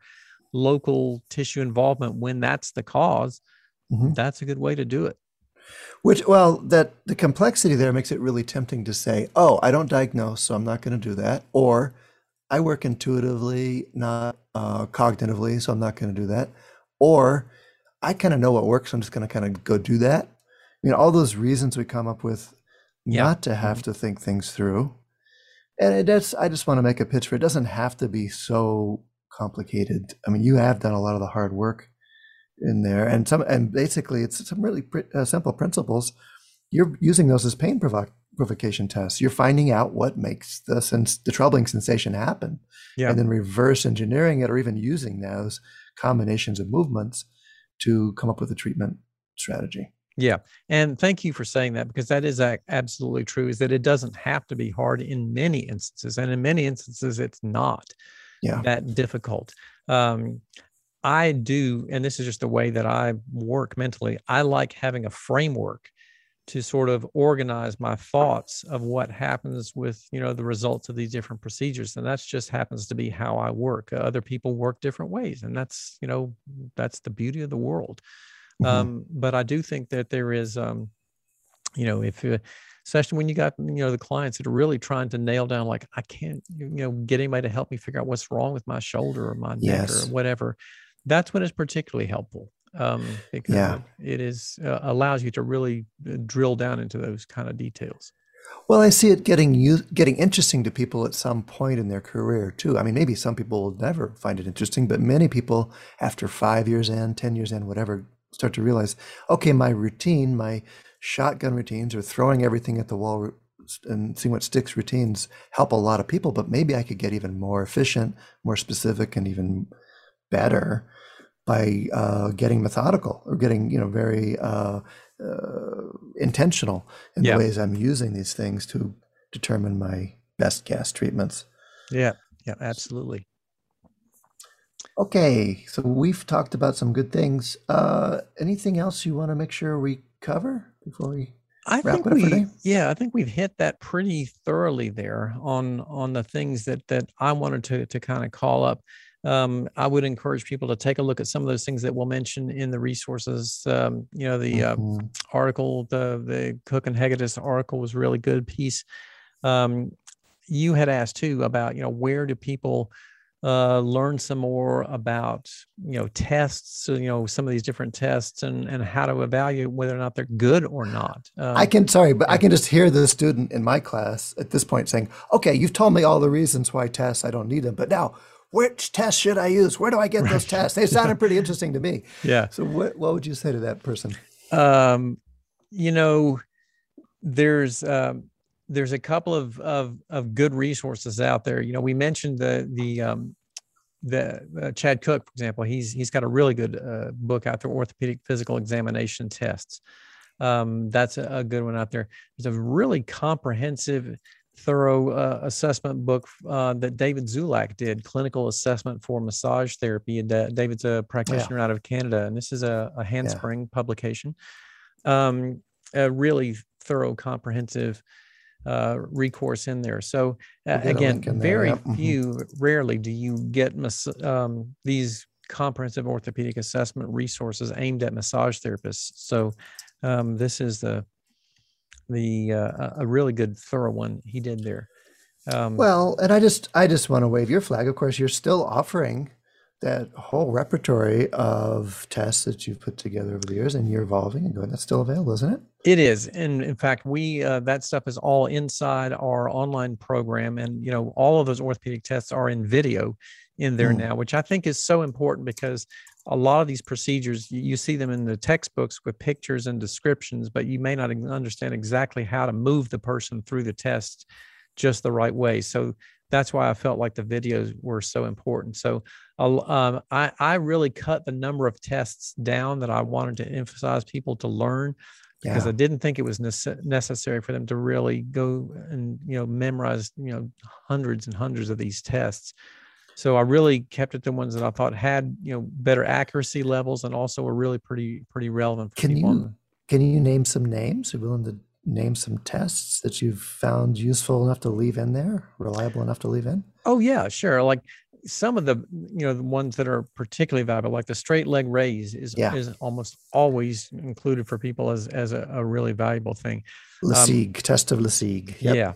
local tissue involvement when that's the because mm-hmm. that's a good way to do it which well that the complexity there makes it really tempting to say oh i don't diagnose so i'm not going to do that or i work intuitively not uh, cognitively so i'm not going to do that or I kind of know what works. I'm just going to kind of go do that. I mean, all those reasons we come up with yeah. not to have mm-hmm. to think things through. And does, I just want to make a pitch for it. doesn't have to be so complicated. I mean, you have done a lot of the hard work in there, and some, and basically, it's some really uh, simple principles. You're using those as pain provo- provocation tests. You're finding out what makes the sens- the troubling sensation happen, yeah. and then reverse engineering it, or even using those combinations of movements to come up with a treatment strategy. Yeah. And thank you for saying that because that is absolutely true is that it doesn't have to be hard in many instances. And in many instances, it's not yeah. that difficult. Um, I do, and this is just the way that I work mentally. I like having a framework to sort of organize my thoughts of what happens with you know the results of these different procedures and that's just happens to be how i work other people work different ways and that's you know that's the beauty of the world mm-hmm. um, but i do think that there is um, you know if uh, especially when you got you know the clients that are really trying to nail down like i can't you know get anybody to help me figure out what's wrong with my shoulder or my neck yes. or whatever that's when it's particularly helpful um, because yeah. it is uh, allows you to really uh, drill down into those kind of details. Well, I see it getting you getting interesting to people at some point in their career too. I mean, maybe some people will never find it interesting, but many people, after five years in, ten years in, whatever, start to realize, okay, my routine, my shotgun routines, or throwing everything at the wall and seeing what sticks routines help a lot of people, but maybe I could get even more efficient, more specific, and even better by uh, getting methodical or getting you know very uh, uh, intentional in yeah. the ways I'm using these things to determine my best gas treatments. Yeah, yeah, absolutely. Okay, so we've talked about some good things. Uh, anything else you want to make sure we cover before we? I think we, yeah, I think we've hit that pretty thoroughly there on on the things that that I wanted to to kind of call up um, I would encourage people to take a look at some of those things that we'll mention in the resources. Um, you know, the uh, mm-hmm. article, the the Cook and Hegedus article was really good piece. Um, you had asked too about you know where do people uh, learn some more about you know tests, you know some of these different tests, and and how to evaluate whether or not they're good or not. Um, I can sorry, but I can just hear the student in my class at this point saying, "Okay, you've told me all the reasons why tests I don't need them, but now." Which test should I use? Where do I get right. those tests? They sounded pretty interesting to me. Yeah. So, what, what would you say to that person? Um, you know, there's um, there's a couple of, of, of good resources out there. You know, we mentioned the the um, the uh, Chad Cook, for example. He's he's got a really good uh, book out there, orthopedic physical examination tests. Um, that's a, a, good one out there. There's a really comprehensive, thorough uh, assessment book uh, that David Zulak did, clinical assessment for massage therapy. And David's a practitioner yeah. out of Canada, and this is a, a handspring yeah. publication. Um, a really thorough, comprehensive uh, recourse in there. So uh, again, very yep. Mm-hmm. few, mm-hmm. rarely do you get mas- um, these comprehensive orthopedic assessment resources aimed at massage therapists. So um, this is the the uh, a really good thorough one he did there. Um, well, and I just I just want to wave your flag. Of course, you're still offering that whole repertory of tests that you've put together over the years and you're evolving and going that's still available isn't it? It is. And in fact we uh, that stuff is all inside our online program. And you know all of those orthopedic tests are in video in there mm. now which i think is so important because a lot of these procedures you see them in the textbooks with pictures and descriptions but you may not understand exactly how to move the person through the test just the right way. So that's why I felt like the videos were so important. So um, I, I really cut the number of tests down that I wanted to emphasize people to learn because yeah. I didn't think it was nece- necessary for them to really go and you know memorize you know hundreds and hundreds of these tests. So I really kept it to ones that I thought had you know better accuracy levels and also were really pretty pretty relevant. can you can you name some names? Are you willing to name some tests that you've found useful enough to leave in there, reliable enough to leave in? Oh yeah, sure. Like some of the you know the ones that are particularly valuable, like the straight leg raise, is yeah. is almost always included for people as as a, a really valuable thing. Lasègue um, test of Lasègue. Yep. Yeah.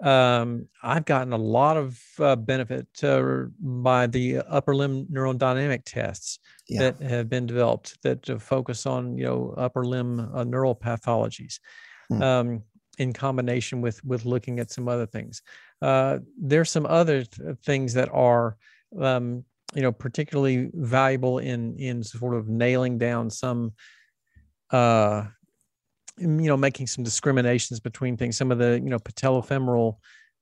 Um, I've gotten a lot of uh, benefit uh, by the upper limb neurodynamic tests yeah. that have been developed that uh, focus on you know upper limb uh, neural pathologies hmm. um, in combination with with looking at some other things. Uh, there's some other th- things that are um, you know particularly valuable in in sort of nailing down some uh, you know making some discriminations between things. Some of the you know patellofemoral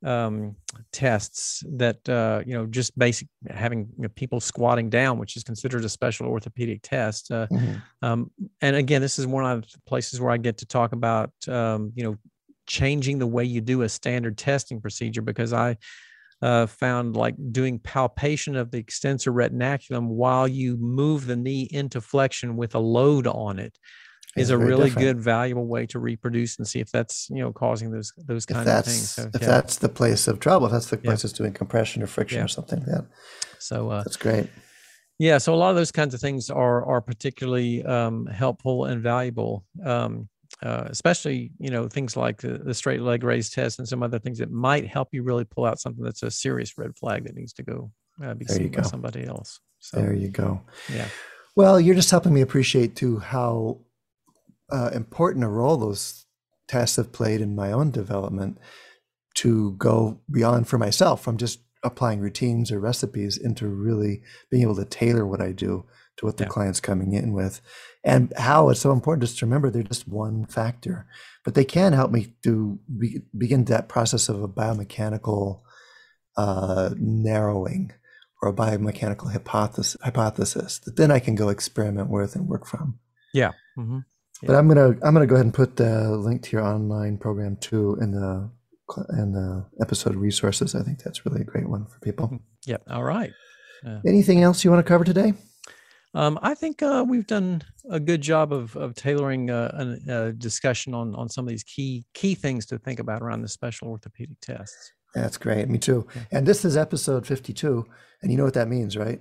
um, tests that uh, you know just basic having you know, people squatting down, which is considered a special orthopedic test. Uh, mm-hmm. um, and again, this is one of the places where I get to talk about um, you know changing the way you do a standard testing procedure because I uh, found like doing palpation of the extensor retinaculum while you move the knee into flexion with a load on it is a really different. good valuable way to reproduce and see if that's you know causing those those kind of things. so, if yeah. that's the place of trouble if that's the place that's doing compression or friction or something yeah. So uh, that's great. yeah so a lot of those kinds of things are are particularly um, helpful and valuable um, uh, especially you know things like the, the, straight leg raise test and some other things that might help you really pull out something that's a serious red flag that needs to go uh, be there seen by somebody else. So there you go. yeah. Well you're just helping me appreciate too how uh, important a role those tests have played in my own development to go beyond for myself from just applying routines or recipes into really being able to tailor what I do to what the yeah. client's coming in with and how it's so important just to remember they're just one factor but they can help me to be, begin that process of a biomechanical uh, narrowing or a biomechanical hypothesis, hypothesis that then I can go experiment with and work from. Yeah. Mm-hmm. But I'm gonna I'm gonna go ahead and put the link to your online program too in the in the episode resources. I think that's really a great one for people. Mm-hmm. Yep. All right. Anything else you want to cover today? Um, I think uh, we've done a good job of, of tailoring uh, a, a, discussion on, on some of these key key things to think about around the special orthopedic tests. That's great. Me too. Yeah. And this is episode 52. And you know what that means, right?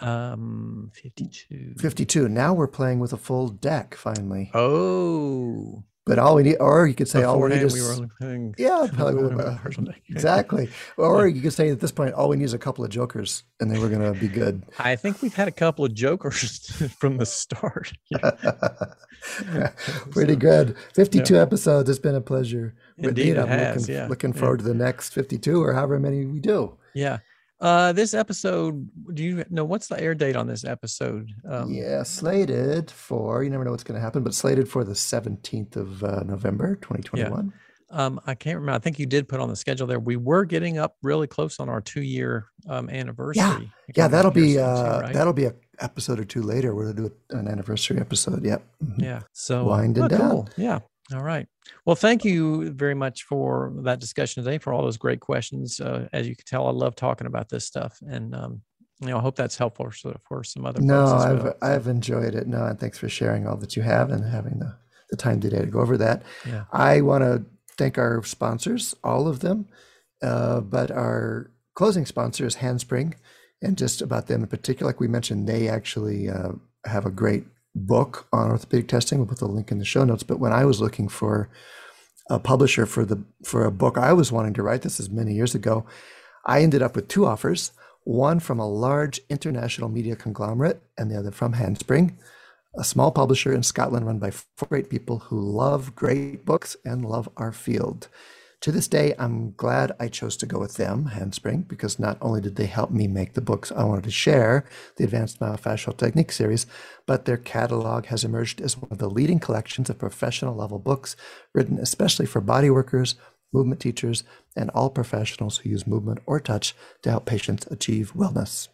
Um, 52. 52. Now we're playing with a full deck finally. Oh. But all we need, or you could say all we need is we were only paying yeah, probably, uh, person a day. exactly. Or you could say at this point, all we need is a couple of jokers, and then we're going to be good. I think we've had a couple of jokers from the start. Yeah, Pretty good. 52 episodes. It's been a pleasure. Indeed it I'm has, Looking, yeah, looking yeah. forward to the next 52 or however many we do. Yeah. Uh, this episode, do you know what's the air date on this episode? Um, yeah, slated for, you never know what's going to happen, but slated for the 17th of uh, November, 2021. Um, I can't remember. I think you did put on the schedule there. We were getting up really close on our two year um, anniversary. I Yeah, that'll be uh, right? that'll be a episode or two later. We're gonna do an anniversary episode. Yep. Mhm. Yeah. So uh, Winding oh, down. cool. Yeah. All right. Well, thank you very much for that discussion today, for all those great questions. Uh, as you can tell, I love talking about this stuff, and um, you know, I hope that's helpful for, for some other No, I've well. I've enjoyed it. No, and thanks for sharing all that you have and having the, the time today to go over that. Yeah. I want to thank our sponsors, all of them, uh, but our closing sponsor is Handspring, and just about them in particular, like we mentioned, they actually uh, have a great book on orthopedic testing. We'll put the link in the show notes. But when I was looking for a publisher for the for a book I was wanting to write, this is many years ago, I ended up with two offers. One from a large international media conglomerate, and the other from Handspring, a small publisher in Scotland run by four great people who love great books and love our field. To this day, I'm glad I chose to go with them, Handspring, because not only did they help me make the books I wanted to share, the Advanced Myofascial Technique series, but their catalog has emerged as one of the leading collections of professional level books written especially for body workers, movement teachers, and all professionals who use movement or touch to help patients achieve wellness.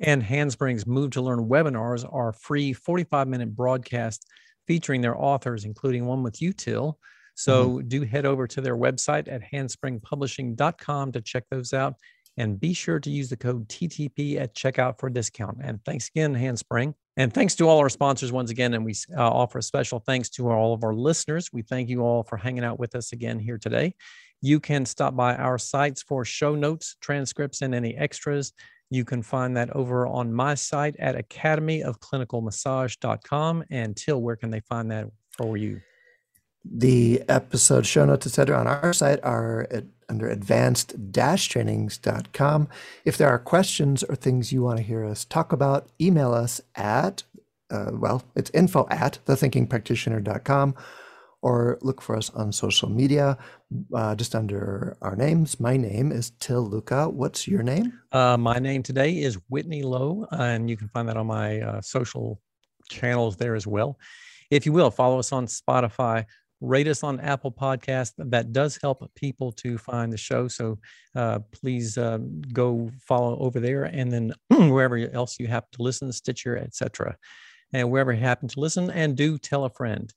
And Handspring's Move to Learn webinars are free 45 minute broadcasts featuring their authors, including one with you, Til. So do head over to their website at handspringpublishing.com to check those out. And be sure to use the code TTP at checkout for a discount. And thanks again, Handspring. And thanks to all our sponsors once again. And we uh, offer a special thanks to all of our listeners. We thank you all for hanging out with us again here today. You can stop by our sites for show notes, transcripts, and any extras. You can find that over on my site at academyofclinicalmassage.com. And Til, where can they find that for you? The episode show notes, etc., on our site are at, under advanced-trainings.com. If there are questions or things you want to hear us talk about, email us at, uh, well, it's info at thethinkingpractitioner.com or look for us on social media uh, just under our names. My name is Til Luchau. What's your name? Uh, my name today is Whitney Lowe, and you can find that on my uh, social channels there as well. If you will, follow us on Spotify, rate us on Apple Podcast. That does help people to find the show. So uh, please um, go follow over there, and then wherever else you happen to listen, Stitcher, etc., and wherever you happen to listen, and do tell a friend.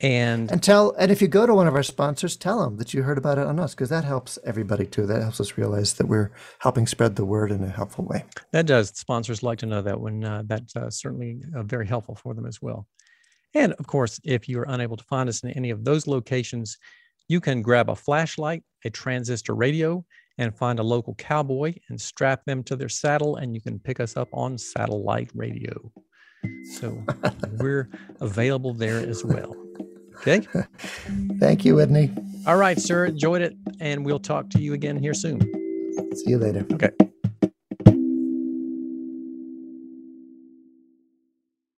And And tell, and if you go to one of our sponsors, tell them that you heard about it on us because that helps everybody too. That helps us realize that we're helping spread the word in a helpful way. That does. Sponsors like to know that when uh, that's uh, certainly uh, very helpful for them as well. And of course, if you're unable to find us in any of those locations, you can grab a flashlight, a transistor radio, and find a local cowboy and strap them to their saddle, and you can pick us up on satellite radio. So we're available there as well. Okay. Thank you, Whitney. All right, sir. Enjoyed it. And we'll talk to you again here soon. See you later. Okay.